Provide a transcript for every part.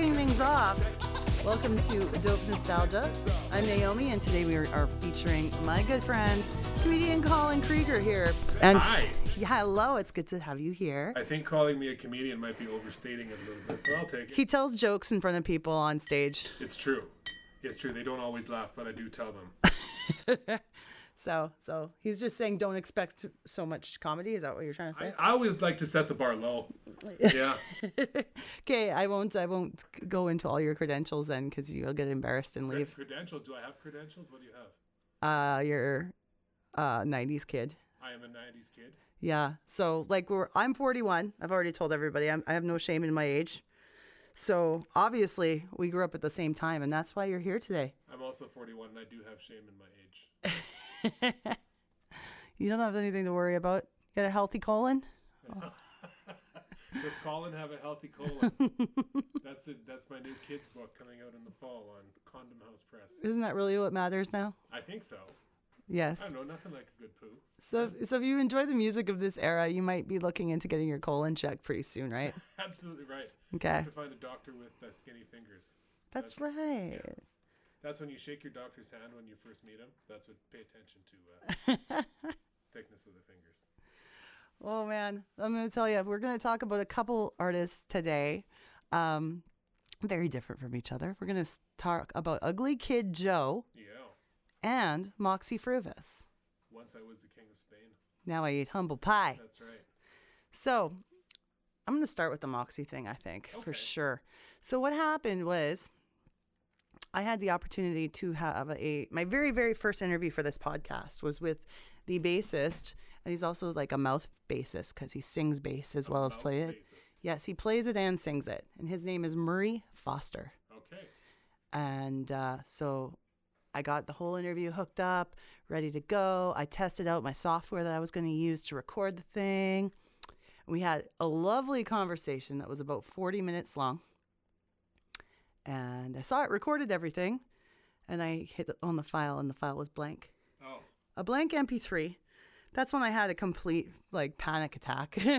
kicking things off. Welcome to Dope Nostalgia. I'm Naomi, and today we are, are featuring my good friend, comedian Colin Krieger here. And Hi. Yeah, hello, it's good to have you here. I think calling me a comedian might be overstating it a little bit, but I'll take it. He tells jokes in front of people on stage. It's true. It's true. They don't always laugh, but I do tell them. So, so he's just saying don't expect so much comedy. Is that what you're trying to I, say? I always like to set the bar low. Yeah. Okay, I won't. I won't go into all your credentials then, because you'll get embarrassed and leave. Credentials. Do I have credentials? What do you have? Uh, you're uh '90s kid. I am a 90s kid. Yeah. So like we're I'm 41. I've already told everybody I'm, I have no shame in my age. So obviously we grew up at the same time, and that's why you're here today. I'm also 41 and I do have shame in my age. You don't have anything to worry about. You got a healthy colon. Does Colin have a healthy colon? that's it. That's my new kids book coming out in the fall on Condom House Press. Isn't that really what matters now? I think so. Yes. I don't know. Nothing like a good poo. So, so if you enjoy the music of this era, you might be looking into getting your colon checked pretty soon, right? Absolutely right. Okay. You have to find a doctor with uh, skinny fingers. That's That's- right. That's when you shake your doctor's hand when you first meet him. That's what pay attention to uh, thickness of the fingers. Oh man, I'm gonna tell you, we're gonna talk about a couple artists today, um, very different from each other. We're gonna talk about Ugly Kid Joe Yeah. and Moxy Früvous. Once I was the king of Spain. Now I eat humble pie. That's right. So I'm gonna start with the Moxy thing. I think for sure. So what happened was. I had the opportunity to have a my very very first interview for this podcast was with the bassist and he's also like a mouth bassist because he sings bass as well as play it. bassist. Yes, he plays it and sings it. And his name is Murray Foster. Okay. And uh, so I got the whole interview hooked up, ready to go. I tested out my software that I was going to use to record the thing. We had a lovely conversation that was about 40 minutes long. And I saw it recorded everything. And I hit on the file, and the file was blank. Oh, A blank MP3. That's when I had a complete like panic attack. are you sure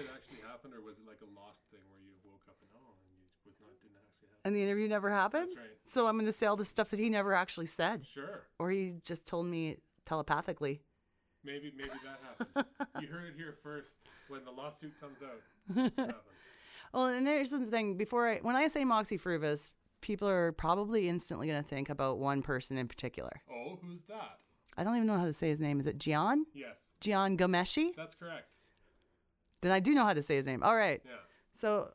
it actually happened, or was it like a lost thing where you woke up and oh, and you was not didn't actually happen? and the interview never happened. That's right. So I'm going to say all the stuff that he never actually said, Sure. or he just told me telepathically. Maybe maybe that happened. you heard it here first. When the lawsuit comes out, that's what happened. Well, and there's the thing. Before I, when I say Moxy Früvous, people are probably instantly going to think about one person in particular. Oh, who's that? I don't even know how to say his name. Is it Jian? Yes, Jian Ghomeshi? that's correct. Then I do know how to say his name. All right. Yeah. So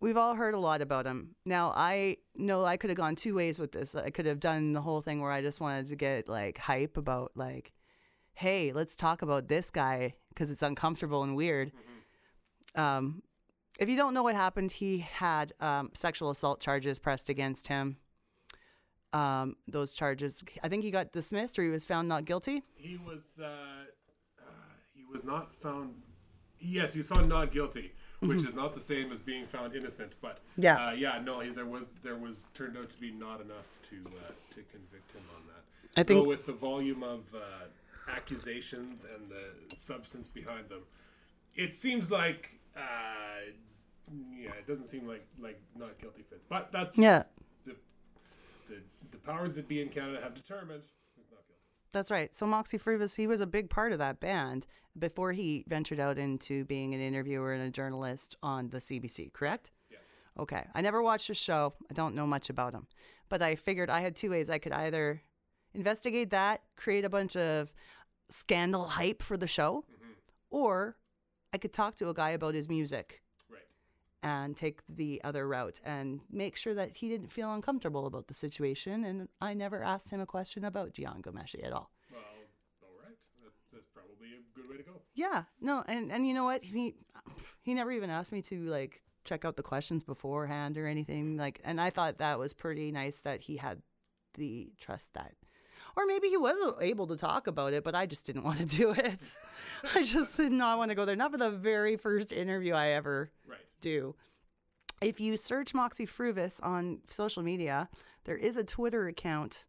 we've all heard a lot about him. Now I know I could have gone two ways with this. I could have done the whole thing where I just wanted to get like hype about like, hey, let's talk about this guy because it's uncomfortable and weird. Um, if you don't know what happened, he had um, sexual assault charges pressed against him. Um, those charges, I think he got dismissed or he was found not guilty. He was uh, uh, he was not found. Yes, he was found not guilty, which is not the same as being found innocent. But Mm-hmm. Yeah. uh, yeah, no, he, there was there was turned out to be not enough to uh, to convict him on that. I Though think- with the volume of uh, accusations and the substance behind them, it seems like uh, yeah, it doesn't seem like like not guilty fits. But that's Yeah, the the the powers that be in Canada have determined he's not guilty. That's right. So Moxy Früvous, he was a big part of that band before he ventured out into being an interviewer and a journalist on the CBC, correct? Yes. Okay. I never watched the show. I don't know much about him. But I figured I had two ways. I could either investigate that, create a bunch of scandal hype for the show, or I could talk to a guy about his music Right. and take the other route and make sure that he didn't feel uncomfortable about the situation. And I never asked him a question about Jian Ghomeshi at all. Well, all right. That's probably a good way to go. Yeah, no, and and you know what? He he never even asked me to like check out the questions beforehand or anything like. And I thought that was pretty nice that he had the trust that, or maybe he was able to talk about it, but I just didn't want to do it. I just did not want to go there. Not for the very first interview I ever Right. do. If you search Moxy Früvous on social media, there is a Twitter account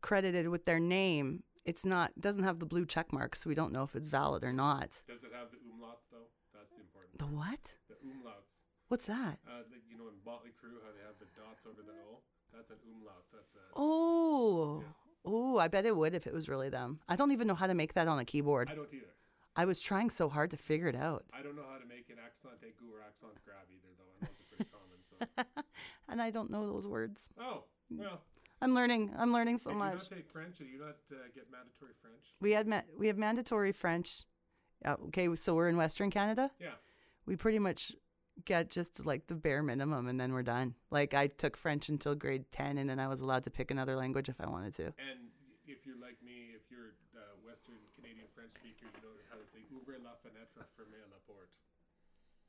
credited with their name. It's not doesn't have the blue check mark, so we don't know if it's valid or not. Does it have the umlauts though? That's the important. The what? The umlauts. What's that? Uh, like, you know, in Motley Crue, how they have the dots over the O. That's an umlaut. That's a. Oh. Oh, I bet it would if it was really them. I don't even know how to make that on a keyboard. I don't either. I was trying so hard to figure it out. I don't know how to make an accent aigu or accent grave either, though, and those are pretty common. So. and I don't know those words. Oh well. I'm learning. I'm learning so Did much. you not take French? Did you not uh, get mandatory French? We had ma- we have mandatory French. Uh, okay, so we're in Western Canada. Yeah. We pretty much get just like the bare minimum, and then we're done. Like I took French until grade ten, and then I was allowed to pick another language if I wanted to. And if you're like me, if you're uh, Western Canadian French speaker, you know how to say "Ouvrez la fenêtre, fermez la porte."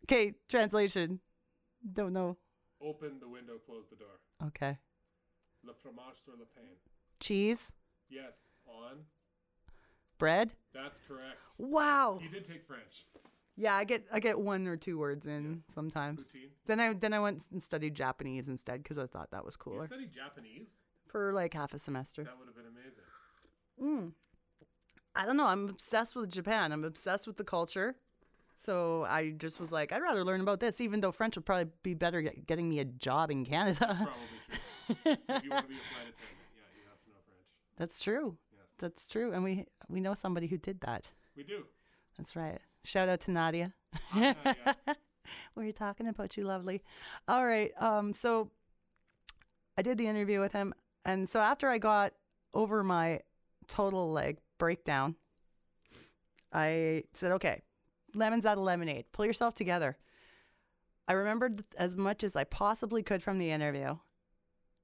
Okay, translation. Don't know. Open the window, close the door. Okay. Le fromage sur le pain. Cheese, Yes, on. bread. That's correct. Wow. You did take French. Yeah, I get I get one or two words in Yes. sometimes. Poutine. Then I then I went and studied Japanese instead because I thought that was You cooler studied Japanese. for like half a semester. That would have been amazing. Mm. I don't know. I'm obsessed with Japan. I'm obsessed with the culture. So I just was like, I'd rather learn about this, even though French would probably be better getting me a job in Canada. Probably true. if you want to be a flight attendant, yeah, you have to know French. That's true. Yes. That's true. And we we know somebody who did that. we do. That's right. Shout out to Nadia. Hi, Nadia. we were talking about you, lovely. All right. Um. So I did the interview with him, and so after I got over my total like breakdown, I said, "Okay, lemons out of lemonade. Pull yourself together." I remembered as much as I possibly could from the interview,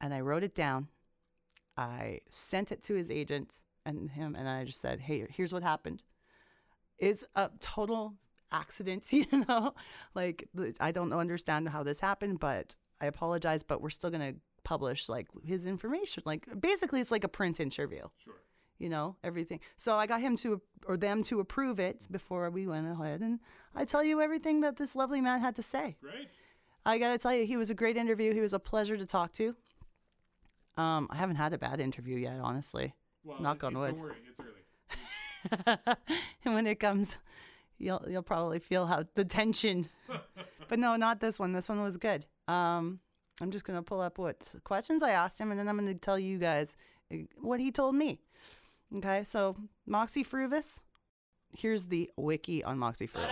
and I wrote it down. I sent it to his agent and him, and I just said, "Hey, here's what happened. It's a total accident, you know. Like I don't understand how this happened, but I apologize. But we're still gonna publish like his information. Like basically, it's like a print interview, Sure. you know, everything. So I got him to or them to approve it before we went ahead, and I tell you everything that this lovely man had to say. Great. I gotta tell you, he was a great interview. He was a pleasure to talk to. Um, I haven't had a bad interview yet, honestly. Well, Knock it- on wood. Don't worry, it's early. And when it comes, you'll you'll probably feel how the tension. but no, not this one. This one was good. Um, I'm just gonna pull up what questions I asked him, and then I'm gonna tell you guys uh, what he told me. Okay, so Moxy Früvous. Here's the wiki on Moxy Früvous.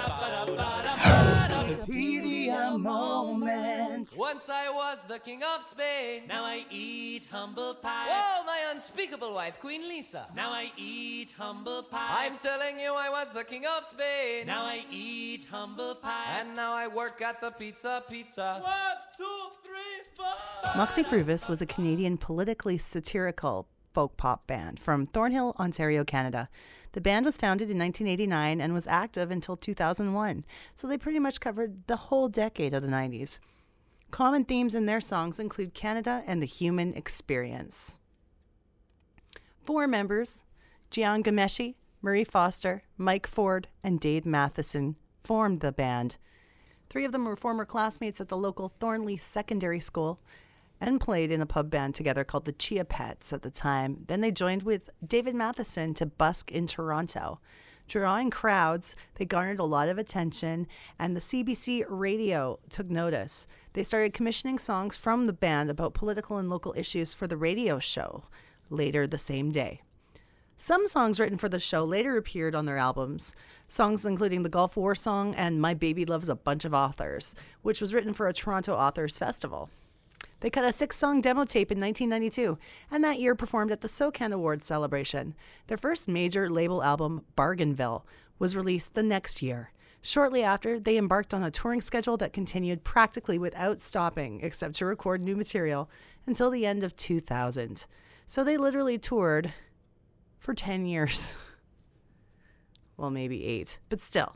Wikipedia moments. Once I was the king of Spain. Now I eat humble pie. Whoa, my unspeakable wife, Queen Lisa. Now I eat humble pie. I'm telling you, I was the king of Spain. Now I eat humble pie. And now I work at the Pizza Pizza. one, two, three, four. Moxy Früvous was a Canadian politically satirical folk pop band from Thornhill, Ontario, Canada. The band was founded in 1989 and was active until 2001, so they pretty much covered the whole decade of the 90s. Common themes in their songs include Canada and the human experience. Four members, Jian Ghomeshi, Murray Foster, Mike Ford, and Dave Matheson, formed the band. Three of them were former classmates at the local Thornlea Secondary School and played in a pub band together called the Chia Pets at the time. Then they joined with David Matheson to busk in Toronto. Drawing crowds, they garnered a lot of attention, and the CBC radio took notice. They started commissioning songs from the band about political and local issues for the radio show later the same day. Some songs written for the show later appeared on their albums, songs including the Gulf War song and My Baby Loves a Bunch of Authors, which was written for a Toronto Authors Festival. They cut a six song demo tape in 1992, and that year performed at the SOCAN Awards celebration. Their first major label album, Bargainville, was released the next year. Shortly after, they embarked on a touring schedule that continued practically without stopping, except to record new material, until the end of 2000. So they literally toured for 10 years. well, maybe eight, but still.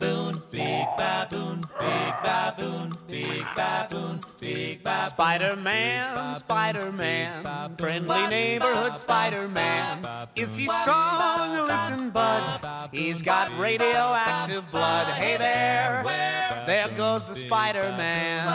Baboon, big baboon, big baboon, big baboon, big baboon. Spider Man, Spider Man, friendly neighborhood Spider Man. Is he strong? Listen, bud. He's got radioactive blood. Hey there, There goes the Spider Man.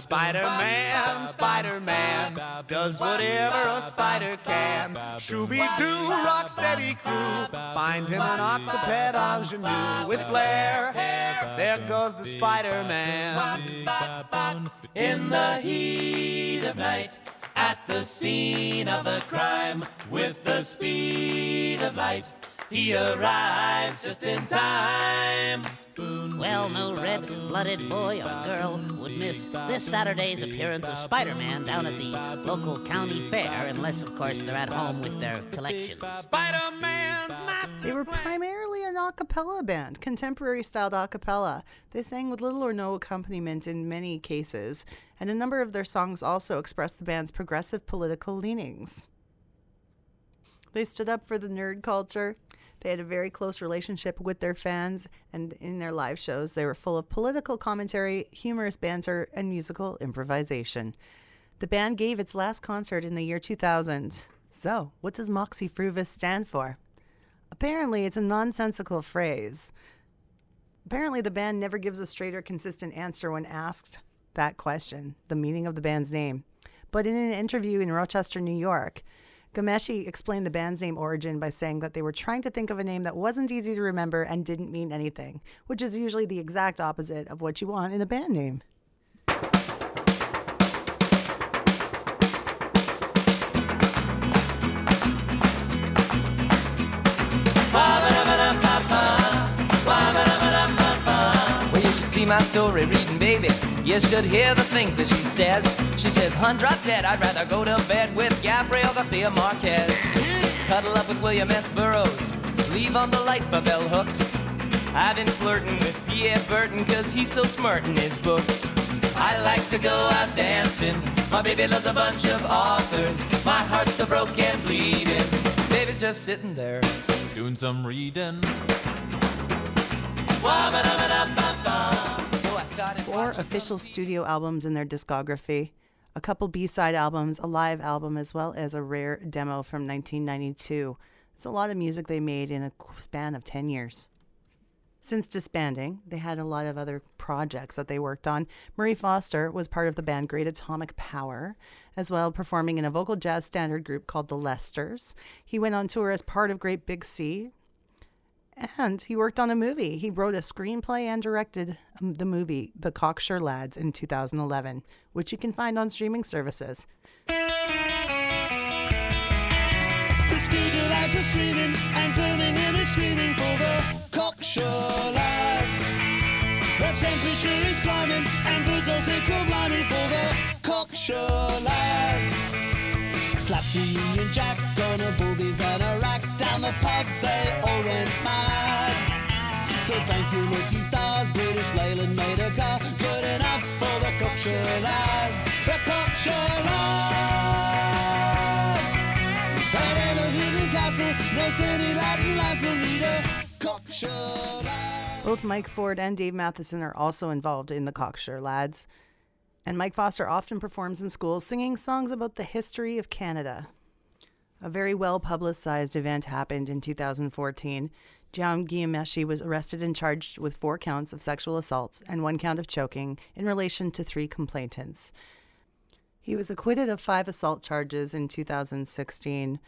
Spider Man, Spider Man does whatever a spider can. Shooby Doo, rock steady crew. Find him an octoped ingenue with flair. There goes the Spider Man. In the heat of night, at the scene of the crime, with the speed of light, he arrives just in time. Well, no red blooded boy or girl would miss this Saturday's appearance of Spider Man down at the local county fair, unless, of course, they're at home with their collections. Spider Man's master. They were primarily an a cappella band, contemporary styled a cappella. They sang with little or no accompaniment in many cases, and a number of their songs also expressed the band's progressive political leanings. They stood up for the nerd culture. They had a very close relationship with their fans, and in their live shows, they were full of political commentary, humorous banter, and musical improvisation. The band gave its last concert in the year 2000. So, what does Moxy Früvous stand for? Apparently, it's a nonsensical phrase. Apparently, the band never gives a straight or consistent answer when asked that question, the meaning of the band's name. But in an interview in Rochester, New York, Ghomeshi explained the band's name origin by saying that they were trying to think of a name that wasn't easy to remember and didn't mean anything, which is usually the exact opposite of what you want in a band name. Well, you should see my story baby. You should hear the things that she says. She says, Hun, drop dead. I'd rather go to bed with Gabriel Garcia Marquez. Cuddle up with William S. Burroughs. Leave on the light for bell hooks. I've been flirting with Pierre Berton cause he's so smart in his books. I like to go out dancing. My baby loves a bunch of authors. My heart's so broken, bleeding. Baby's just sitting there. Doing some reading. So I started Four official studio albums in their discography, a couple B side albums, a live album, as well as a rare demo from 1992. It's a lot of music they made in a span of 10 years. Since disbanding, they had a lot of other projects that they worked on. Murray Foster was part of the band Great Atomic Power, as well performing in a vocal jazz standard group called the Lesters. He went on tour as part of Great Big Sea, and he worked on a movie. He wrote a screenplay and directed um, the movie The Cocksure Lads in 2011, which you can find on streaming services. A Union Jack on a a rack they all went mad. So thank you, stars, British Leyland made a car good enough for the lads. The lads. In a hidden castle, no Latin will need a cocksure lad. Both Mike Ford and Dave Matheson are also involved in the Cocksure Lads. And Mike Foster often performs in schools singing songs about the history of Canada. A very well publicized event happened in 2014. John Ghomeshi was arrested and charged with four counts of sexual assault and one count of choking in relation to three complainants. He was acquitted of five assault charges in 2016,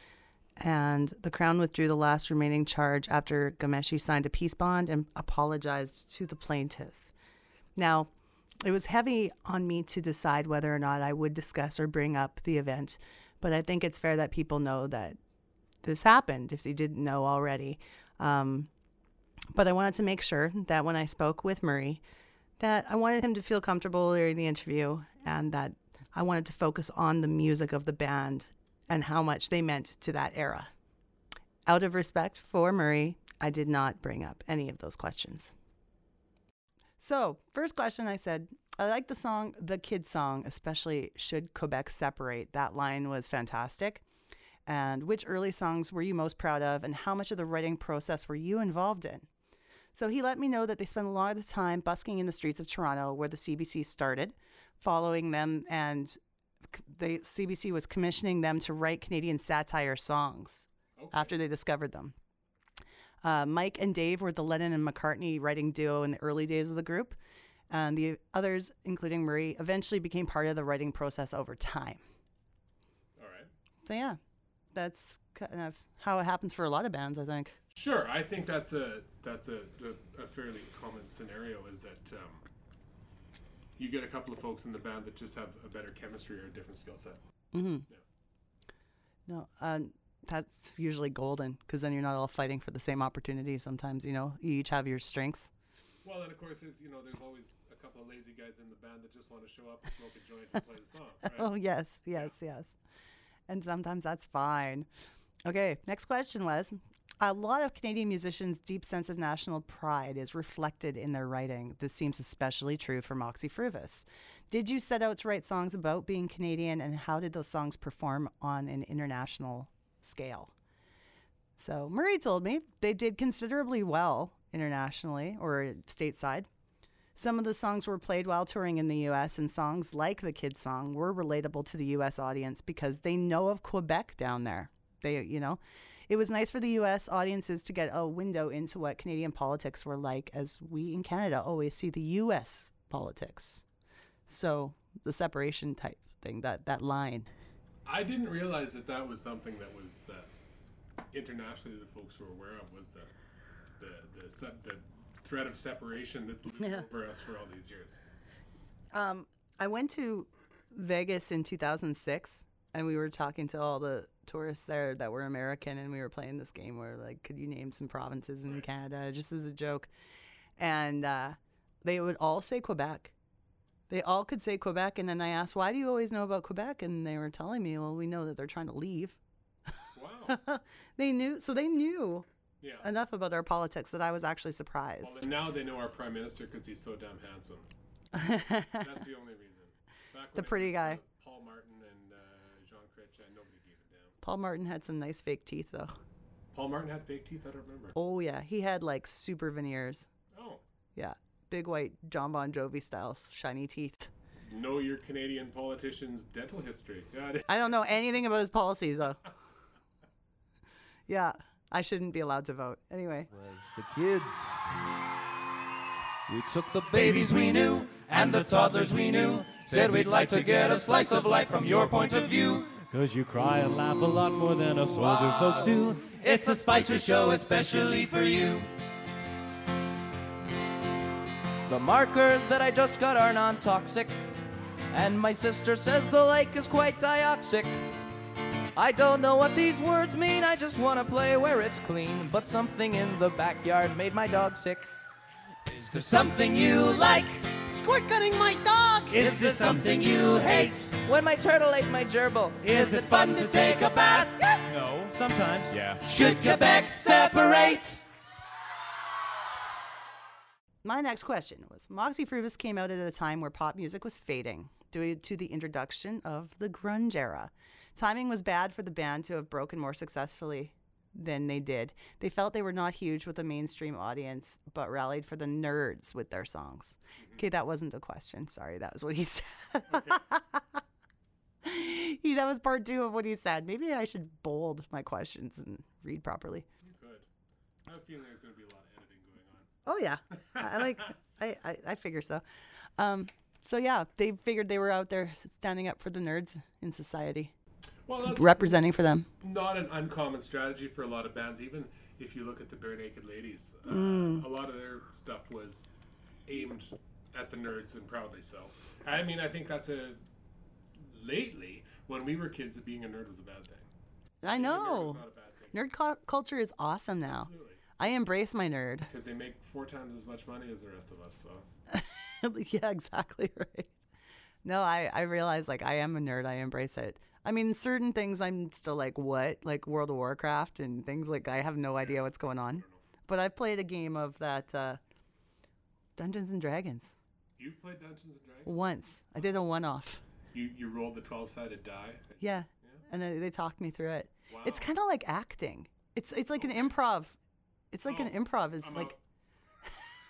and the Crown withdrew the last remaining charge after Ghomeshi signed a peace bond and apologized to the plaintiff. Now, it was heavy on me to decide whether or not I would discuss or bring up the event, but I think it's fair that people know that this happened if they didn't know already. Um, but I wanted to make sure that when I spoke with Murray, that I wanted him to feel comfortable during the interview and that I wanted to focus on the music of the band and how much they meant to that era. Out of respect for Murray, I did not bring up any of those questions. So, first question I said, I like the song, the kids' song, especially Should Quebec Separate. That line was fantastic. And which early songs were you most proud of, and how much of the writing process were you involved in? So he let me know that they spent a lot of time busking in the streets of Toronto, where the CBC started, following them, and the CBC was commissioning them to write Canadian satire songs after they discovered them. Uh, Mike and Dave were the Lennon and McCartney writing duo in the early days of the group. And the others, including Murray, eventually became part of the writing process over time. All right. So, yeah, that's kind of how it happens for a lot of bands, I think. Sure, I think that's a that's a, a, a fairly common scenario. Is that um, you get a couple of folks in the band that just have a better chemistry or a different skill set. Mm-hmm. No, um, that's usually golden because then you're not all fighting for the same opportunity. Sometimes, you know, you each have your strengths. Well, and of course, there's you know there's always couple of lazy guys in the band that just want to show up, and smoke a joint, and play the song. Right? Oh, yes, yes, yes. And sometimes that's fine. Okay, next question was a lot of Canadian musicians' deep sense of national pride is reflected in their writing. This seems especially true for Moxy Früvous. Did you set out to write songs about being Canadian, and how did those songs perform on an international scale? So Murray told me they did considerably well internationally or stateside. Some of the songs were played while touring in the US, and songs like the Kid song were relatable to the US audience because they know of Quebec down there. They, you know, it was nice for the US audiences to get a window into what Canadian politics were like, as we in Canada always see the US politics. So the separation type thing, that, that line. I didn't realize that that was something that was uh, internationally the folks were aware of was the the the, the threat of separation that loomed Yeah. over us for all these years. Um, I went to Vegas in 2006, and we were talking to all the tourists there that were American, and we were playing this game where, like, could you name some provinces in Canada, just as a joke? And uh, they would all say Quebec. They all could say Quebec, and then I asked, "Why do you always know about Quebec?" And they were telling me, "Well, we know that they're trying to leave." Wow. they knew, so they knew Yeah. enough about our politics that I was actually surprised. Well, now they know our prime minister because he's so damn handsome. That's the only reason. Back The pretty guy. Uh, Paul Martin and uh, Jean Chrétien, nobody gave a damn. Paul Martin had some nice fake teeth, though. Paul Martin had fake teeth. I don't remember. Oh yeah, he had like super veneers. Oh, Yeah, big white John Bon Jovi style shiny teeth. know your Canadian politician's dental history. I don't know anything about his policies though. yeah, I shouldn't be allowed to vote. Anyway, was the kids. We took the Babies we knew and the toddlers we knew said we'd like to get a slice of life from your point of view. Cause you cry and laugh a lot more than us older folks do. It's a Spicer show especially for you. The markers that I just got are non toxic. And my sister says the lake is quite dioxic. I don't know what these words mean, I just wanna play where it's clean. But something in the backyard made my dog sick. Is there something you like? Squirt gunning my dog! Is there something you hate? When my turtle ate my gerbil, Is it fun to take a bath? Yes! No, sometimes. Yeah. Should Quebec separate? my next question was: Moxy Früvous came out at a time where pop music was fading due to the introduction of the grunge era. Timing was bad for the band to have broken more successfully than they did. They felt they were not huge with the mainstream audience, but rallied for the nerds with their songs. Okay, that wasn't a question. Sorry, that was what he said. he, that was part two of what he said. Maybe I should bold my questions and read properly. You could. I have a feeling there's going to be a lot of editing going on. Oh yeah, I I like. I, I I figure so. Um. So yeah, they figured they were out there standing up for the nerds in society, Well, that's representing for them. not an uncommon strategy for a lot of bands. Even if you look at the Barenaked Ladies, uh, Mm. a lot of their stuff was aimed at the nerds, and proudly so. I mean, I think that's a lately when we were kids, being a nerd was a bad thing. I Being nerd know. not a bad thing. Nerd cu- culture is awesome now. Absolutely. I embrace my nerd. Because they make four times as much money as the rest of us. So yeah, exactly right. No, I I realize like I am a nerd. I embrace it. I mean, certain things I'm still like, what? Like World of Warcraft and things like I have no idea what's going on. But I've played a game of that uh, Dungeons and Dragons you've played Dungeons and Dragons. once. I did a one-off. You you rolled the twelve sided die. Yeah. And then they talked me through it. It's kind of like acting. It's it's like an improv. It's like an Oh, improv. It's I'm like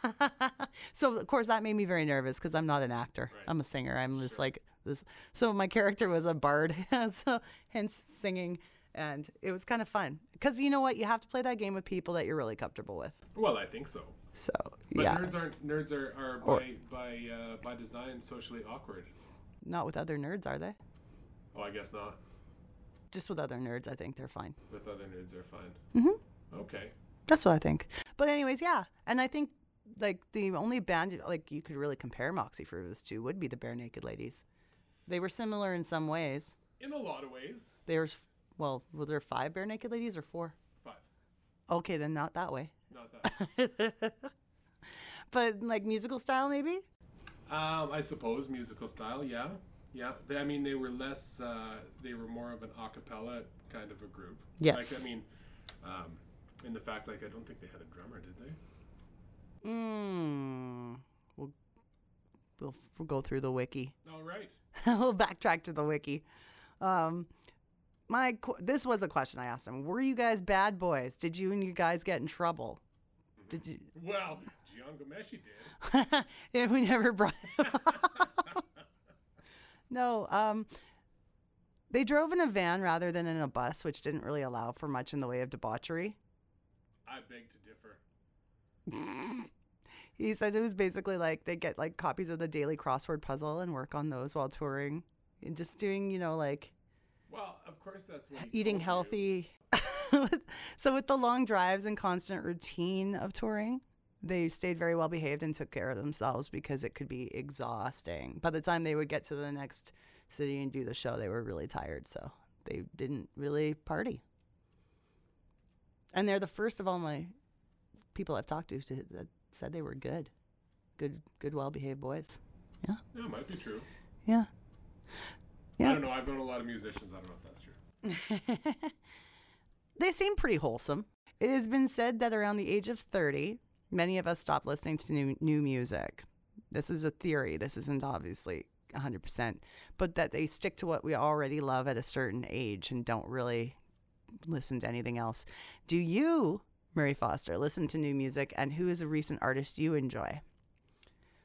so of course that made me very nervous because I'm not an actor. Right. I'm a singer. I'm just like this. So my character was a bard, so hence singing. and it was kind of fun because you know what, you have to play that game with people that you're really comfortable with. Well, I think so. So But yeah, nerds aren't nerds are, are Or- by by uh, by design socially awkward. not with other nerds, are they? Oh, I guess not. Just with other nerds, I think they're fine. With other nerds, they're fine. Mm-hmm. Okay. That's what I think. But anyways, yeah, and I think like the only band like you could really compare Moxy Früvous to would be the Barenaked Ladies. They were similar in some ways. In a lot of ways, There's well, was there five Barenaked Ladies or four? five. Okay, then not that way. Not that. But like musical style, maybe. um, I suppose musical style. Yeah, yeah. They, I mean, they were less. Uh, they were more of an a cappella kind of a group. Yes. Like I mean, um, in the fact, like I don't think they had a drummer, did they? Mm. We'll, we'll go through the wiki. All right. we'll backtrack to the wiki. Um, my this was a question I asked him. Were you guys bad boys? Did you and you guys get in trouble? Did you? Well, Jian Ghomeshi did. yeah, we never brought. him up. no. Um, they drove in a van rather than in a bus, which didn't really allow for much in the way of debauchery. I beg to differ. He said it was basically like they get like copies of the daily crossword puzzle and work on those while touring and just doing, you know, like Well, of course that's what eating healthy. so with the long drives and constant routine of touring, they stayed very well behaved and took care of themselves because it could be exhausting. By the time they would get to the next city and do the show, they were really tired, so they didn't really party. And they're the first of all my people I've talked to, to that said they were good, good, good, well behaved boys. Yeah, Yeah, it might be true. yeah, Yeah. I don't know. I've known a lot of musicians. I don't know if that's true. they seem pretty wholesome. It has been said that around the age of 30, many of us stop listening to new, new music. This is a theory. This isn't obviously 100%, but that they stick to what we already love at a certain age and don't really listen to anything else. Do you, Murray Foster, listen to new music and who is a recent artist you enjoy?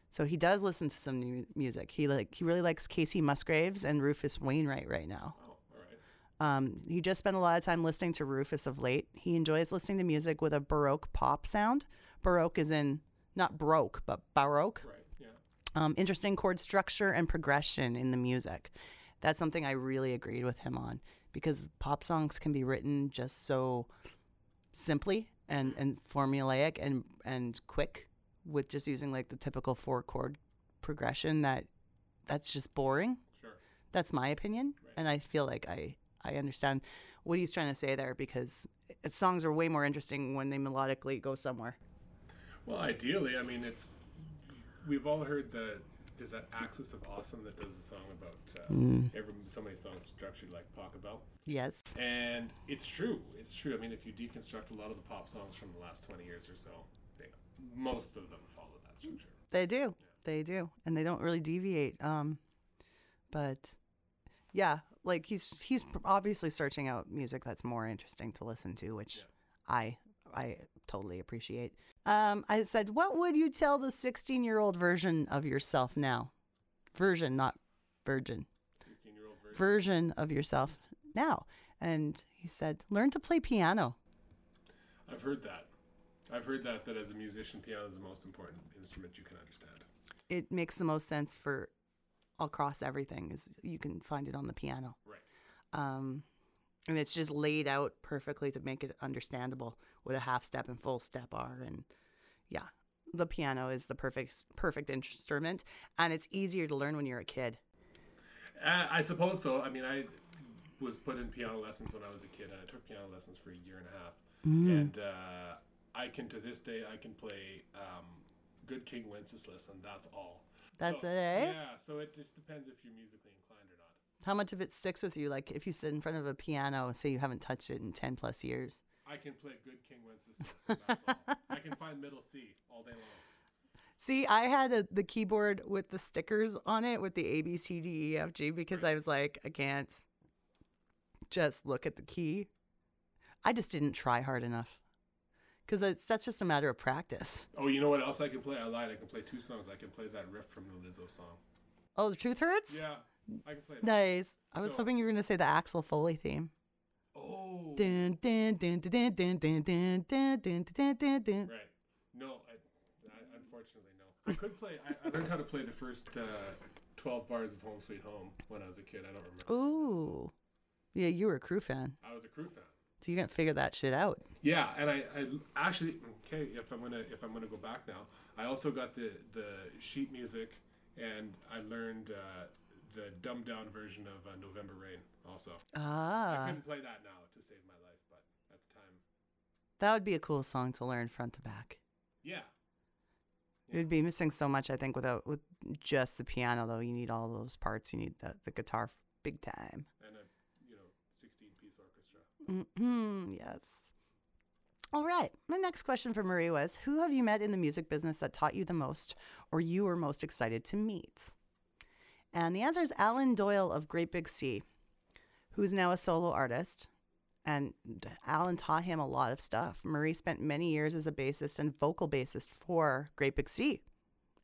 So he does listen to some new music. He like he really likes Kacey Musgraves and Rufus Wainwright right now. Oh, all right. Um, he just spent a lot of time listening to Rufus of late. He enjoys listening to music with a Baroque pop sound. Baroque is in not broke, but Baroque. Right. Yeah. Um, interesting chord structure and progression in the music. That's something I really agreed with him on because pop songs can be written just so simply and, and formulaic and, and quick with just using like the typical four chord progression that that's just boring. Sure. That's my opinion, and I feel like I I understand what he's trying to say there because it, songs are way more interesting when they melodically go somewhere. Well, ideally, I mean, it's we've all heard the there's that Axis of Awesome that does a song about uh, Mm. every so many songs structured like Pachelbel, Yes. and it's true. It's true. I mean, if you deconstruct a lot of the pop songs from the last twenty years or so, they, most of them follow that structure. They do. They do. And they don't really deviate. Um but yeah, like he's he's obviously searching out music that's more interesting to listen to, which I I totally appreciate. Um I said, "What would you tell the 16-year-old version of yourself now?" Version, not virgin. Sixteen-year-old version. Version of yourself now. And he said, "Learn to play piano." I've heard that. I've heard that that as a musician, piano is the most important instrument you can understand. It makes the most sense for across everything is you can find it on the piano. Right. um, and it's just laid out perfectly to make it understandable what a half step and full step are and yeah the piano is the perfect perfect instrument and it's easier to learn when you're a kid Uh, I suppose so. I mean, I was put in piano lessons when I was a kid, and I took piano lessons for a year and a half. And uh, I can, to this day, I can play um, "Good King Wenceslas," and that's all. That's So- it, eh? Yeah. So it just depends if you're musically inclined. How much of it sticks with you like if you sit in front of a piano and say you haven't touched it in 10 plus years I can play "Good King Wenceslas," that's all. I can find middle C all day long. See, I had a, the keyboard with the stickers on it with the A, B, C, D, E, F, G because I was like, I can't just look at the key. I just didn't try hard enough because that's just a matter of practice. Oh, you know what else I can play? I lied. I can play two songs. I can play that riff from the Lizzo song. Oh, the truth hurts? Yeah, I can play that. Nice. I was So- hoping you were going to say the Axel Foley theme. Oh. Dun, dun, dun, dun, dun, dun, dun, dun, dun, dun, dun, dun. Right. No, I, I unfortunately no. I could play. I, I learned how to play the first uh, twelve bars of Home Sweet Home when I was a kid. I don't remember. Ooh. Yeah, you were a crew fan. I was a crew fan. So you didn't figure that shit out. Yeah, and I, I actually okay. If I'm gonna if I'm gonna go back now, I also got the the sheet music, and I learned uh, the dumbed down version of uh, November Rain. Also, ah, I couldn't play that now to save my life, but at the time, That would be a cool song to learn front to back. yeah, It would be missing so much, I think, without with just the piano though. You need all those parts. You need the, the guitar big time. and a you know 16 piece orchestra. hmm Yes. All right. My next question for Murray was Who have you met in the music business that taught you the most or you were most excited to meet? And the answer is Alan Doyle of Great Big Sea, who is now a solo artist. And Alan taught him a lot of stuff. Murray spent many years as a bassist and vocal bassist for Great Big Sea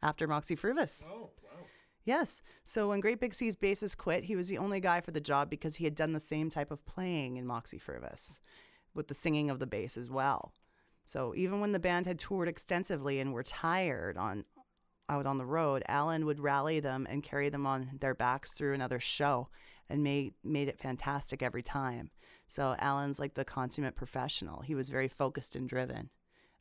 after Moxy Früvous. Oh wow, Yes. So when Great Big Sea's bassist quit, he was the only guy for the job because he had done the same type of playing in Moxy Früvous with the singing of the bass as well. So even when the band had toured extensively and were tired on out on the road, Alan would rally them and carry them on their backs through another show and made made it fantastic every time. So Alan's like the consummate professional. He was very focused and driven.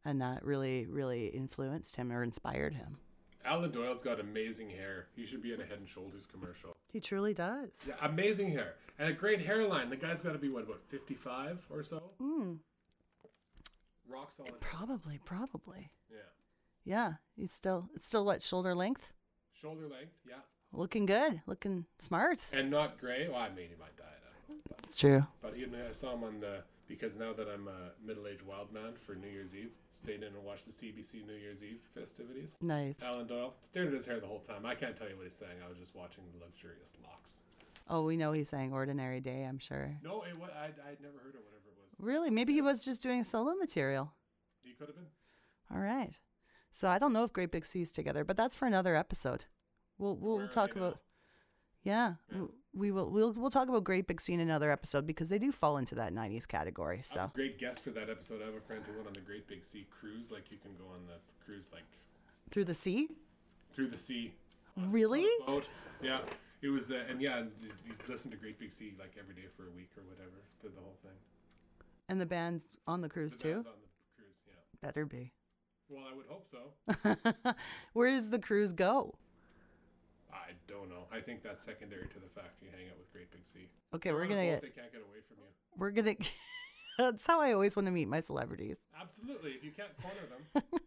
And that really, really influenced him or inspired him. Alan Doyle's got amazing hair. He should be in a Head and Shoulders commercial. He truly does. Yeah, amazing hair and a great hairline. The guy's got to be what about 55 or so? Mm. Rock solid. Probably, probably. Yeah, it's still it's still what shoulder length, shoulder length. Yeah, looking good, looking smart. and not gray. Well, I mean, he might die. I don't know. But, It's true. but he, I saw him on the because now that I'm a middle-aged wild man for New Year's Eve, stayed in and watched the CBC New Year's Eve festivities. Nice. Alan Doyle stared at his hair the whole time. I can't tell you what he's saying. I was just watching the luxurious locks. Oh, we know he's saying "Ordinary Day." I'm sure. No, it was, I'd, I'd never heard of whatever it was. Really, maybe he was just doing solo material. He could have been. All right. So I don't know if Great Big Sea's together, but that's for another episode. We'll we'll are talk about. Yeah, Yeah. we will. We'll we'll talk about Great Big Sea in another episode because they do fall into that '90s category. So a great guest for that episode. I have a friend who went on the Great Big Sea cruise. Like you can go on the cruise like through the sea, through the sea. really? on boat. Yeah, it was, uh, and yeah, and you listen to Great Big Sea like every day for a week or whatever. Did the whole thing. And the band's on the cruise The too. band's on the cruise. Yeah. Better be. Well, I would hope so. Where does the cruise go? I don't know. I think that's secondary to the fact you hang out with Great Big Sea. Okay, we're gonna get. They can't get away from you. We're gonna. That's how I always want to meet my celebrities. Absolutely. If you can't corner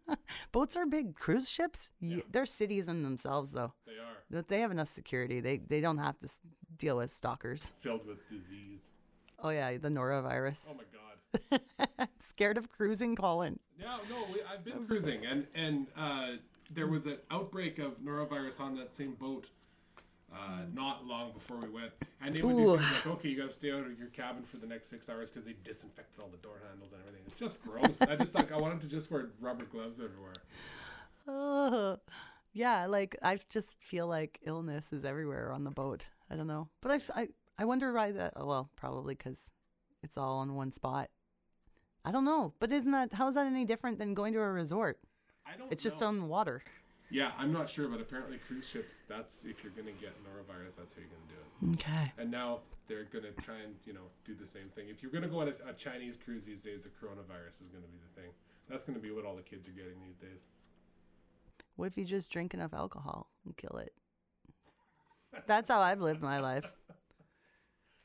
them, Boats are big. Cruise ships, Yeah. they're cities in themselves, though. they are That they have enough security. They they don't have to deal with stalkers. filled with disease. Oh yeah, the norovirus. Oh my god. Scared of cruising, Colin. No, no, we, I've been cruising, and and uh, there was an outbreak of norovirus on that same boat. Uh, not long before we went, and they would do things like, "Okay, you got to stay out of your cabin for the next six hours because they disinfected all the door handles and everything." It's just gross. I just like I wanted to just wear rubber gloves everywhere. Oh, yeah, like I just feel like illness is everywhere on the boat. I don't know, but I I I wonder why that. oh, Well, probably because it's all on one spot. I don't know, but isn't that how is that any different than going to a resort? I don't. It's just on the water. Yeah, I'm not sure, but apparently cruise ships. That's if you're gonna get norovirus, that's how you're gonna do it. Okay. And now they're gonna try and you know do the same thing. If you're gonna go on a, a Chinese cruise these days, the coronavirus is gonna be the thing. That's gonna be what all the kids are getting these days. What if you just drink enough alcohol and kill it? That's how I've lived my life.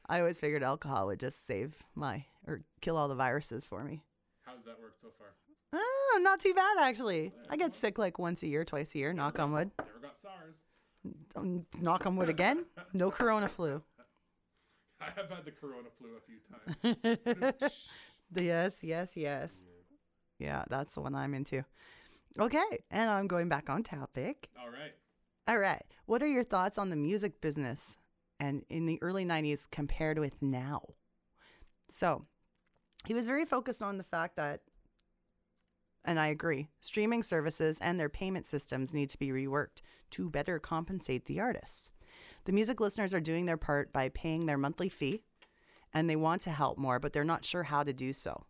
I always figured alcohol would just save my or kill all the viruses for me. How's that worked so far? Oh, not too bad actually. I get sick like once a year, twice a year. Knock Never on wood. Never got SARS. Um, Knock on wood again. No corona flu. I have had the corona flu a few times. Yes, yes, yes. Yeah, that's the one I'm into. Okay, and I'm going back on topic. all right. All right. What are your thoughts on the music business and in the early 90s compared with now? So, he was very focused on the fact that, and I agree, streaming services and their payment systems need to be reworked to better compensate the artists. The music listeners are doing their part by paying their monthly fee and they want to help more, but they're not sure how to do so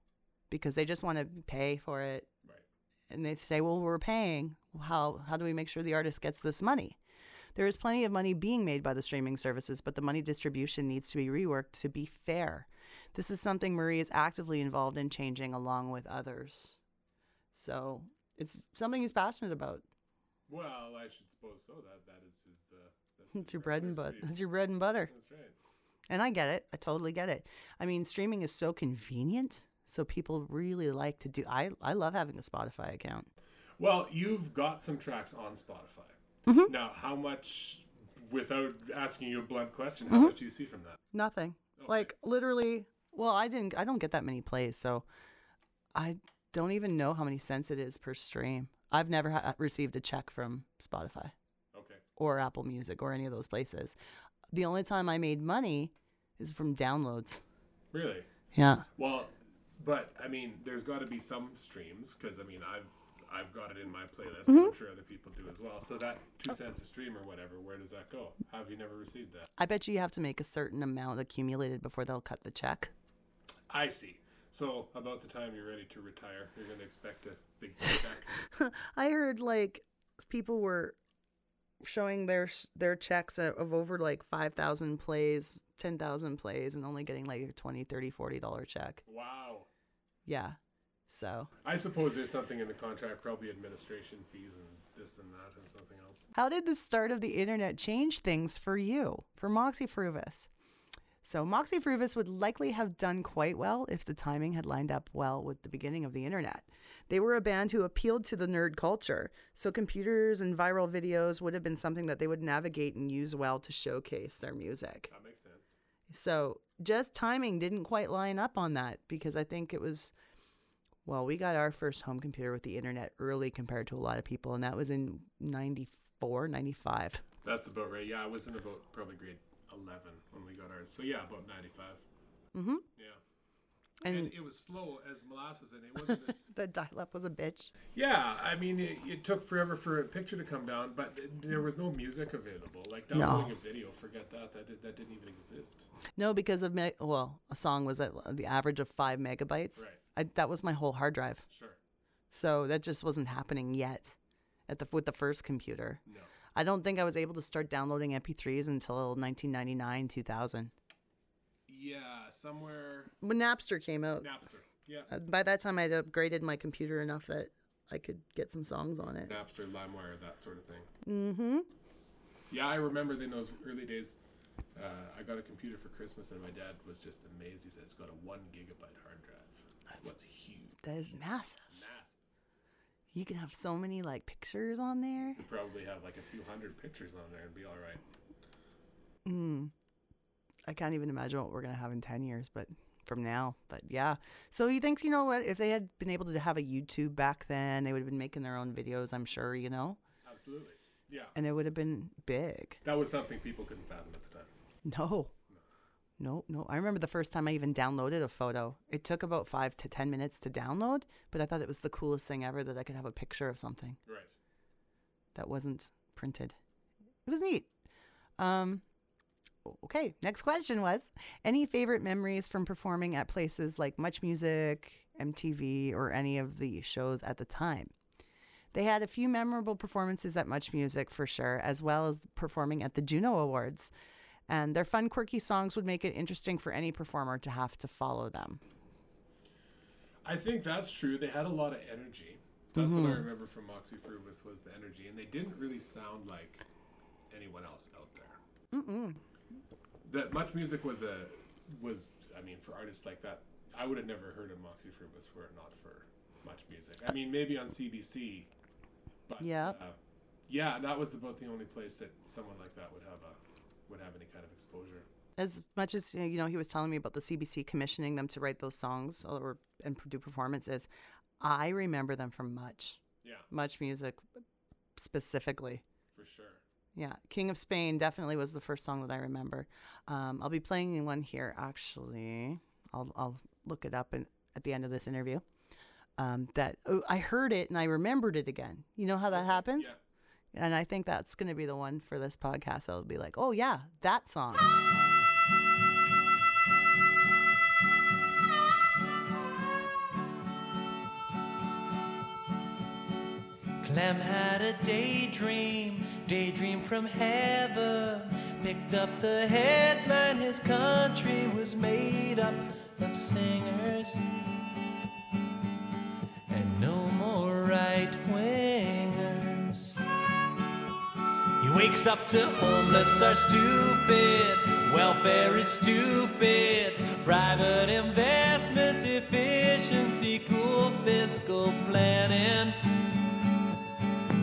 because they just want to pay for it. Right. And they say, "Well, we're paying. How how do we make sure the artist gets this money?" There is plenty of money being made by the streaming services, but the money distribution needs to be reworked to be fair. This is something Murray is actively involved in changing along with others. So it's something he's passionate about. Well, I should suppose so. That that is his. Uh, that's It's his your bread and butter. That's your bread and butter. That's right. And I get it. I totally get it. I mean, streaming is so convenient. So people really like to do. I I love having a Spotify account. Well, you've got some tracks on Spotify. Mm-hmm. Now, how much, without asking you a blunt question, Mm-hmm. how much do you see from that? Nothing. Okay. Like literally. Well, I didn't. I don't get that many plays, so I don't even know how many cents it is per stream. I've never ha- received a check from Spotify Okay. or Apple Music or any of those places. The only time I made money is from downloads. Really? Yeah. Well, but I mean, there's got to be some streams because I mean, I've I've got it in my playlist. Mm-hmm. I'm sure other people do as well. So that two cents a stream or whatever, where does that go? How have you never received that? I bet you you have to make a certain amount accumulated before they'll cut the check. I see. So about the time you're ready to retire, you're going to expect a big check. I heard like people were showing their their checks of of over like 5,000 plays, 10,000 plays and only getting like a 20, 30, 40 dollar check. wow. Yeah. So, I suppose there's something in the contract, probably administration fees and this and that and something else. how did the start of the internet change things for you? For Moxy Früvous. So, Moxy Früvous would likely have done quite well if the timing had lined up well with the beginning of the internet. They were a band who appealed to the nerd culture, so computers and viral videos would have been something that they would navigate and use well to showcase their music. That makes sense. So, just timing didn't quite line up on that because I think it was well, we got our first home computer with the internet early compared to a lot of people, and that was in 94, 95. That's about right. Yeah, I was in about probably grade 11 when we got ours. So yeah, about 95. Mm-hmm. Yeah. And, And it was slow as molasses, and it wasn't. A, the dial up was a bitch. yeah, I mean, it, it took forever for a picture to come down, but there was no music available. Like No. downloading a video, forget that. That did, that didn't even exist. No, because of, me- well, a song was at the average of five megabytes. Right. I, that was my whole hard drive. Sure. So that just wasn't happening yet at the with the first computer. No. I don't think I was able to start downloading MP3s until 1999, 2000. Yeah, somewhere When Napster came out. Napster. Yeah. Uh, By that time, I'd upgraded my computer enough that I could get some songs on it. Napster, LimeWire, that sort of thing. Mm-hmm. Yeah, I remember in those early days, uh, I got a computer for Christmas, and my dad was just amazed. He said it's got a one gigabyte hard drive. That's huge, That is massive. massive. You can have so many like pictures on there. You probably have like a few hundred pictures on there and be all right. Mm. I can't even imagine what we're gonna have in ten years, but from now. But yeah. So he thinks, you know what? If they had been able to have a YouTube back then, they would have been making their own videos. I'm sure, you know, Absolutely. Yeah. and it would have been big. That was something people couldn't fathom at the time. No. No, no. I remember the first time I even downloaded a photo. It took about five to 10 minutes to download, but I thought it was the coolest thing ever that I could have a picture of something Right. that wasn't printed. It was neat. Um, okay, next question was any favorite memories from performing at places like Much Music, MTV, or any of the shows at the time? They had a few memorable performances at Much Music for sure, as well as performing at the Juno Awards. And their fun, quirky songs would make it interesting for any performer to have to follow them. I think that's true. They had a lot of energy. That's what I remember from Moxy Früvous was the energy, and they didn't really sound like anyone else out there. Mm-mm. That much music was a was I mean for artists like that, I would have never heard of Moxy Früvous were it not for much music. I mean maybe on CBC, but yeah, uh, yeah, that was about the only place that someone like that would have a would have any kind of exposure. as much as you know he was telling me about the CBC commissioning them to write those songs or and do performances, I remember them from much, Yeah, much music specifically. for sure. Yeah, King of Spain definitely was the first song that I remember. Um, I'll be playing one here actually. I'll I'll look it up in, at the end of this interview. Um, that oh, I heard it and I remembered it again. You know how that happens? Yeah. And I think that's going to be the one for this podcast. I'll be like, oh, yeah, that song. Clem had a daydream, daydream from heaven. Picked up the headline, his country was made up of singers. And no more right wing wakes up to homeless are stupid, welfare is stupid, private investment efficiency, cool fiscal planning.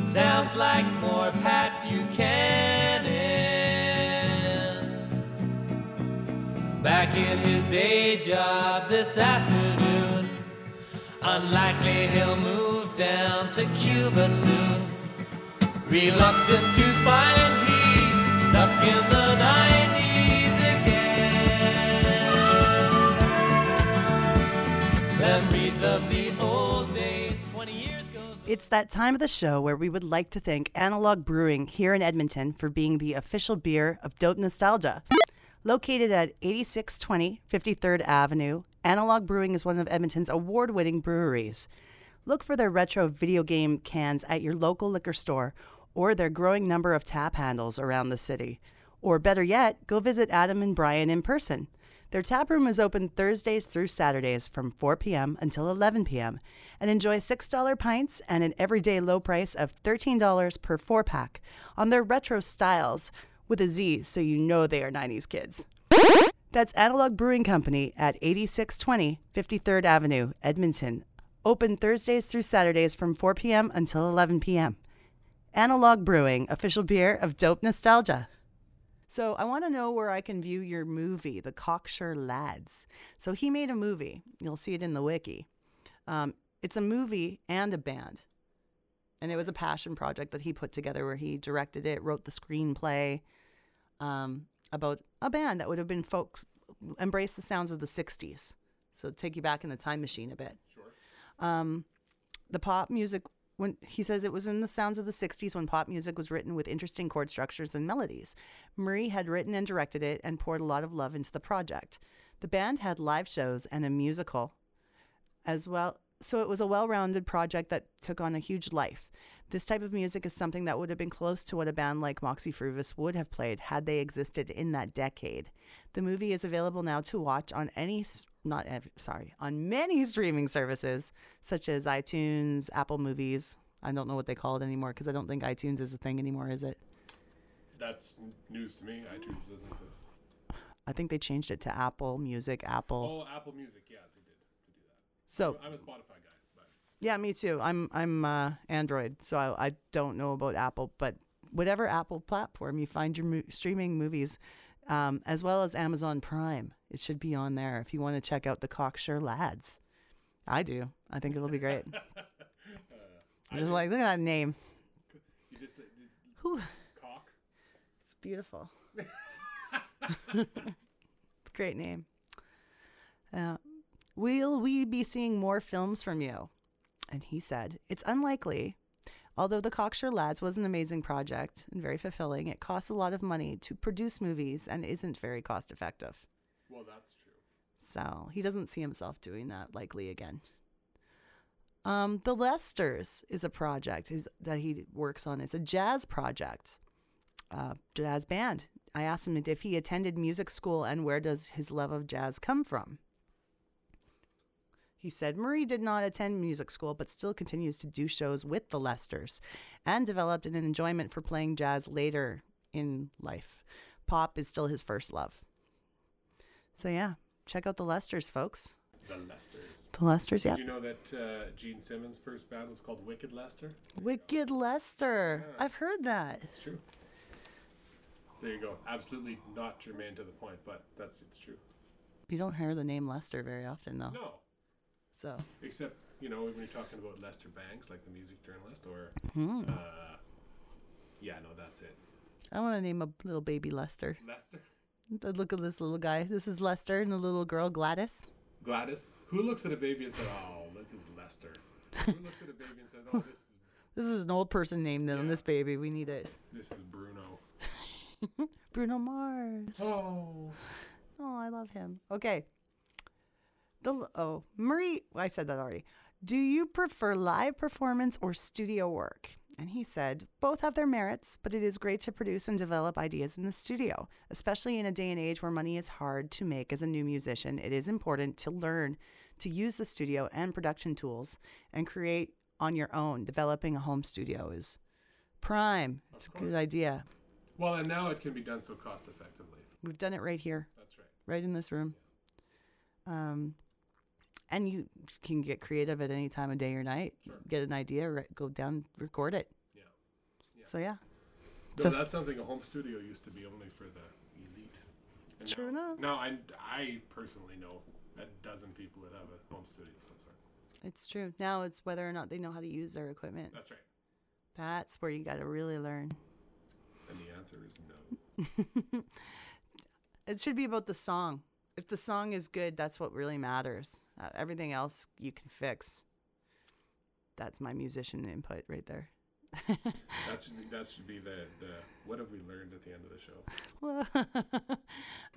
Sounds like more Pat Buchanan. Back in his day job this afternoon. Unlikely he'll move down to Cuba soon. Reluctant to find he's stuck in the 90s again. Memories of the old days, 20 years goes. It's that time of the show where we would like to thank Analog Brewing here in Edmonton for being the official beer of Dope Nostalgia. Located at 8620 53rd Avenue, Analog Brewing is one of Edmonton's award winning breweries. Look for their retro video game cans at your local liquor store or their growing number of tap handles around the city. Or better yet, go visit Adam and Brian in person. Their tap room is open Thursdays through Saturdays from 4 p.m. until 11 p.m. and enjoy $6 pints and an everyday low price of $13 per four pack on their retro styles with a Z so you know they are 90s kids. That's Analog Brewing Company at 8620 53rd Avenue, Edmonton. Open Thursdays through Saturdays from 4 p.m. until 11 p.m. Analog Brewing, official beer of dope nostalgia. So I want to know where I can view your movie, The Cocksure Lads. So he made a movie. You'll see it in the wiki. Um, it's a movie and a band. And it was a passion project that he put together where he directed it, wrote the screenplay um, about a band that would have been folks embrace the sounds of the 60s. So take you back in the time machine a bit. Sure. Um, the pop music when he says it was in the sounds of the 60s when pop music was written with interesting chord structures and melodies. Murray had written and directed it and poured a lot of love into the project. The band had live shows and a musical as well. So it was a well-rounded project that took on a huge life. This type of music is something that would have been close to what a band like Moxy Früvous would have played had they existed in that decade. The movie is available now to watch on any not sorry, on many streaming services such as iTunes, Apple Movies. I don't know what they call it anymore because I don't think iTunes is a thing anymore, is it? That's news to me. iTunes doesn't exist. I think they changed it to Apple Music, Apple. Oh, Apple Music. Yeah, they did. They do that. So I'm a Spotify guy, but Yeah, me too. I'm I'm uh, Android, so I, I don't know about Apple, but whatever Apple platform you find your mo- streaming movies, um, as well as Amazon Prime, it should be on there if you want to check out the Cocksure Lads. I do. I think it'll be great. I'm just like look at that name. you just uh, Whew, cock. it's beautiful. it's a great name. Uh, will we be seeing more films from you? And he said, It's unlikely. Although The Cocksure Lads was an amazing project and very fulfilling, it costs a lot of money to produce movies and isn't very cost effective. Well, that's true. So he doesn't see himself doing that likely again. Um, the Lesters is a project that he works on. It's a jazz project, uh, jazz band. I asked him if he attended music school and where does his love of jazz come from. He said Murray did not attend music school, but still continues to do shows with the Lesters and developed an enjoyment for playing jazz later in life. Pop is still his first love. So, yeah, check out the Lesters, folks. The Lesters. The Lesters, yeah. Did you know that uh, Gene Simmons' first band was called Wicked Lester? Wicked Lester. Yeah. I've heard that. It's true. There you go. Absolutely not germane to the point, but that's it's true. You don't hear the name Lester very often, though. No, So, except you know when you're talking about Lester Bangs, like the music journalist, or hmm. uh, yeah, no, that's it. I want to name a little baby Lester. Lester, Look at this little guy. This is Lester and the little girl Gladys. Gladys. Who looks at a baby and says, "Oh, this is Lester"? Who looks at a baby and says, "Oh, this is This is an old person name then Yeah. this baby. We need it. this is Bruno"? Bruno Mars. Oh, Oh, I love him. Okay. The oh Murray, I said that already. Do you prefer live performance or studio work? And he said, both have their merits, but it is great to produce and develop ideas in the studio. Especially in a day and age where money is hard to make as a new musician, it is important to learn to use the studio and production tools and create on your own. Developing a home studio is prime. It's a good idea. Well, and now it can be done so cost effectively. We've done it right here, That's right. right in this room. Um, and you can get creative at any time of day or night. Sure. Get an idea, ri- go down, record it. Yeah. Yeah. So yeah. No, So- that's something a home studio used to be only for the elite. And True now, enough. Now, I, I personally know a dozen people that have a home studio of some sort. It's true. Now it's whether or not they know how to use their equipment. That's right. That's where you got to really learn. And the answer is no. It should be about the song. If the song is good, that's what really matters. Uh, everything else you can fix. That's my musician input right there. that should be that should be the, the what have we learned at the end of the show?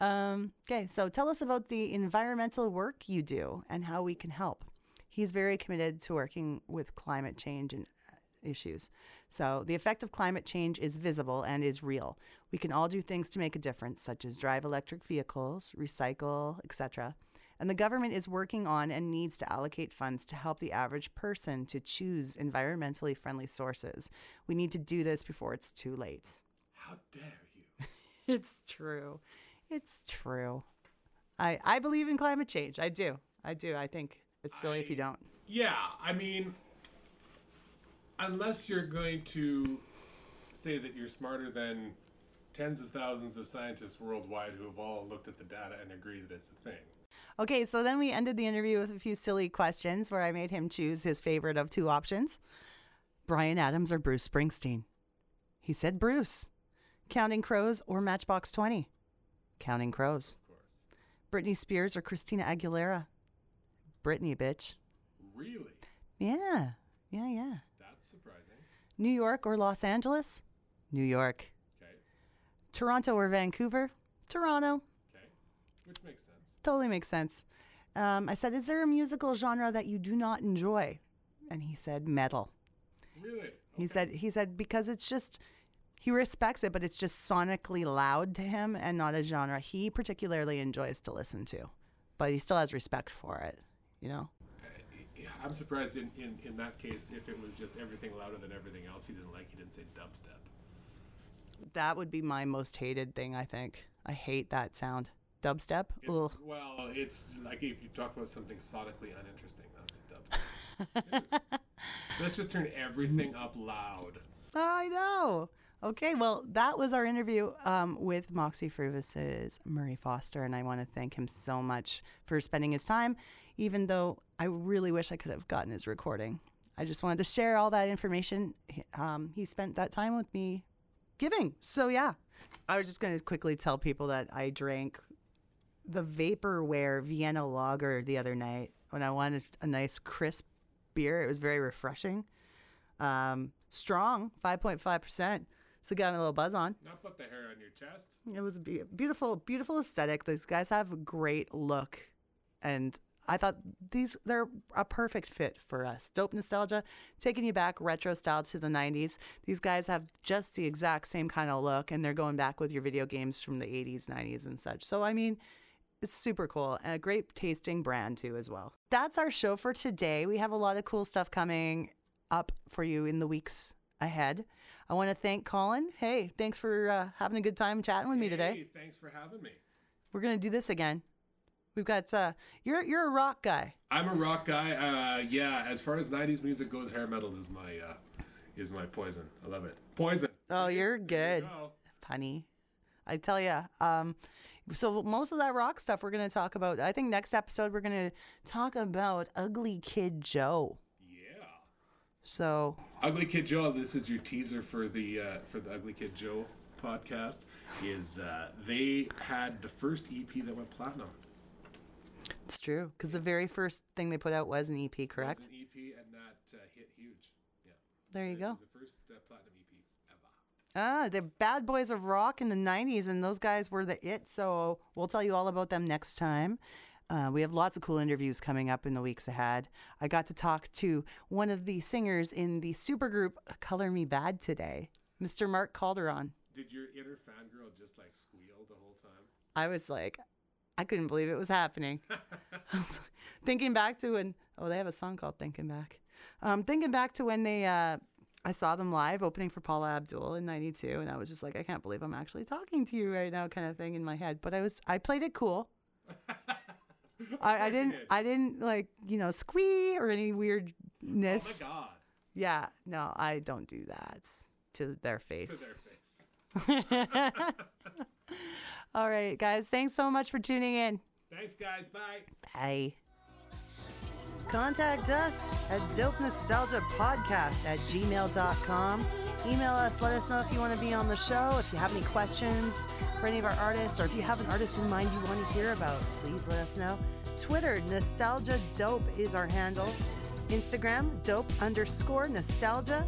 um, okay, so tell us about the environmental work you do and how we can help. He's very committed to working with climate change and uh, issues. So, the effect of climate change is visible and is real. We can all do things to make a difference, such as drive electric vehicles, recycle, etc. And the government is working on and needs to allocate funds to help the average person to choose environmentally friendly sources. We need to do this before it's too late. How dare you? It's true. It's true. I I believe in climate change. I do. I do. I think it's silly if you don't. Yeah, I mean, unless you're going to say that you're smarter than tens of thousands of scientists worldwide who have all looked at the data and agree that it's a thing. Okay, so then we ended the interview with a few silly questions where I made him choose his favorite of two options Bryan Adams or Bruce Springsteen. He said Bruce. Counting Crows or Matchbox 20? Counting Crows. Of course. Britney Spears or Christina Aguilera? Britney, bitch. Really? Yeah, yeah, yeah. That's surprising. New York or Los Angeles? New York. Okay. Toronto or Vancouver? Toronto. Okay. Which makes sense. Totally makes sense. Um, I said, Is there a musical genre that you do not enjoy? And he said, Metal. Really? He said, he said, because it's just, he respects it, but it's just sonically loud to him and not a genre he particularly enjoys to listen to. But he still has respect for it, you know? I'm surprised in, in, in that case if it was just everything louder than everything else he didn't like, he didn't say dubstep. That would be my most hated thing, I think. I hate that sound. Dubstep? It's, well, it's like if you talk about something sonically uninteresting, that's a dubstep. Let's just turn everything up loud. I know. Okay, well, that was our interview um, with Moxy Früvous's Murray Foster, and I want to thank him so much for spending his time, even though I really wish I could have gotten his recording. I just wanted to share all that information. Um, he spent that time with me giving. So, yeah. I was just going to quickly tell people that I drank the Vaporware Vienna Lager the other night when I wanted a nice crisp beer. It was very refreshing. Um, strong, 5.5%. So got me a little buzz on. Not put the hair on your chest. It was a be- beautiful, beautiful aesthetic. These guys have a great look, and I thought these they're a perfect fit for us. Dope nostalgia, taking you back retro style to the '90s. These guys have just the exact same kind of look, and they're going back with your video games from the '80s, '90s, and such. So I mean. It's super cool and a great tasting brand too as well. That's our show for today. We have a lot of cool stuff coming up for you in the weeks ahead. I want to thank Colin. Hey, thanks for uh, having a good time chatting with me today. Hey, thanks for having me. We're gonna do this again. We've got uh, you're you're a rock guy. I'm a rock guy. Uh, yeah, as far as '90s music goes, hair metal is my uh, is my poison. I love it. Poison. Oh, you're There you good, go. I tell you. Um, so most of that rock stuff we're gonna talk about. I think next episode we're gonna talk about Ugly Kid Joe. Yeah. So Ugly Kid Joe. This is your teaser for the uh, for the Ugly Kid Joe podcast. Is uh, they had the first EP that went platinum. It's true because the very first thing they put out was an EP, It correct? was an EP and that uh, hit huge. Yeah. There you It go. the first uh, platinum EP ever. Ah, the bad boys of rock in the 90s, and those guys were the it. So we'll tell you all about them next time. Uh, we have lots of cool interviews coming up in the weeks ahead. I got to talk to one of the singers in the supergroup Color Me Badd today, Mr. Mark Calderon. Did your inner fangirl just like squeal the whole time? I was like, I couldn't believe it was happening. Was thinking back to when, oh, they have a song called Thinking Back. Um, thinking back to when they, uh, I saw them live opening for Paula Abdul in 92, and I was just like, I can't believe I'm actually talking to you right now, kind of thing in my head. But I was, I played it cool. I, I didn't, did. I didn't like, you know, squee or any Oh weirdness. my god. Yeah, no, I don't do that to their face. To their face. All right, guys, thanks so much for tuning in. Thanks, guys. Bye. Bye. Contact us at Dope Nostalgia Podcast at gmail.com. Email us, let us know if you want to be on the show, if you have any questions for any of our artists, or if you have an artist in mind you want to hear about, please let us know. Twitter, Nostalgia Dope is our handle. Instagram, dope underscore nostalgia.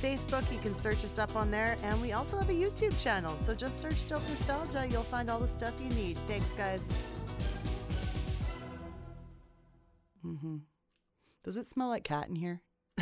Facebook, you can search us up on there. And we also have a YouTube channel. So just search Dope Nostalgia. You'll find all the stuff you need. Thanks, guys. Mm-hmm. Does it smell like cat in here?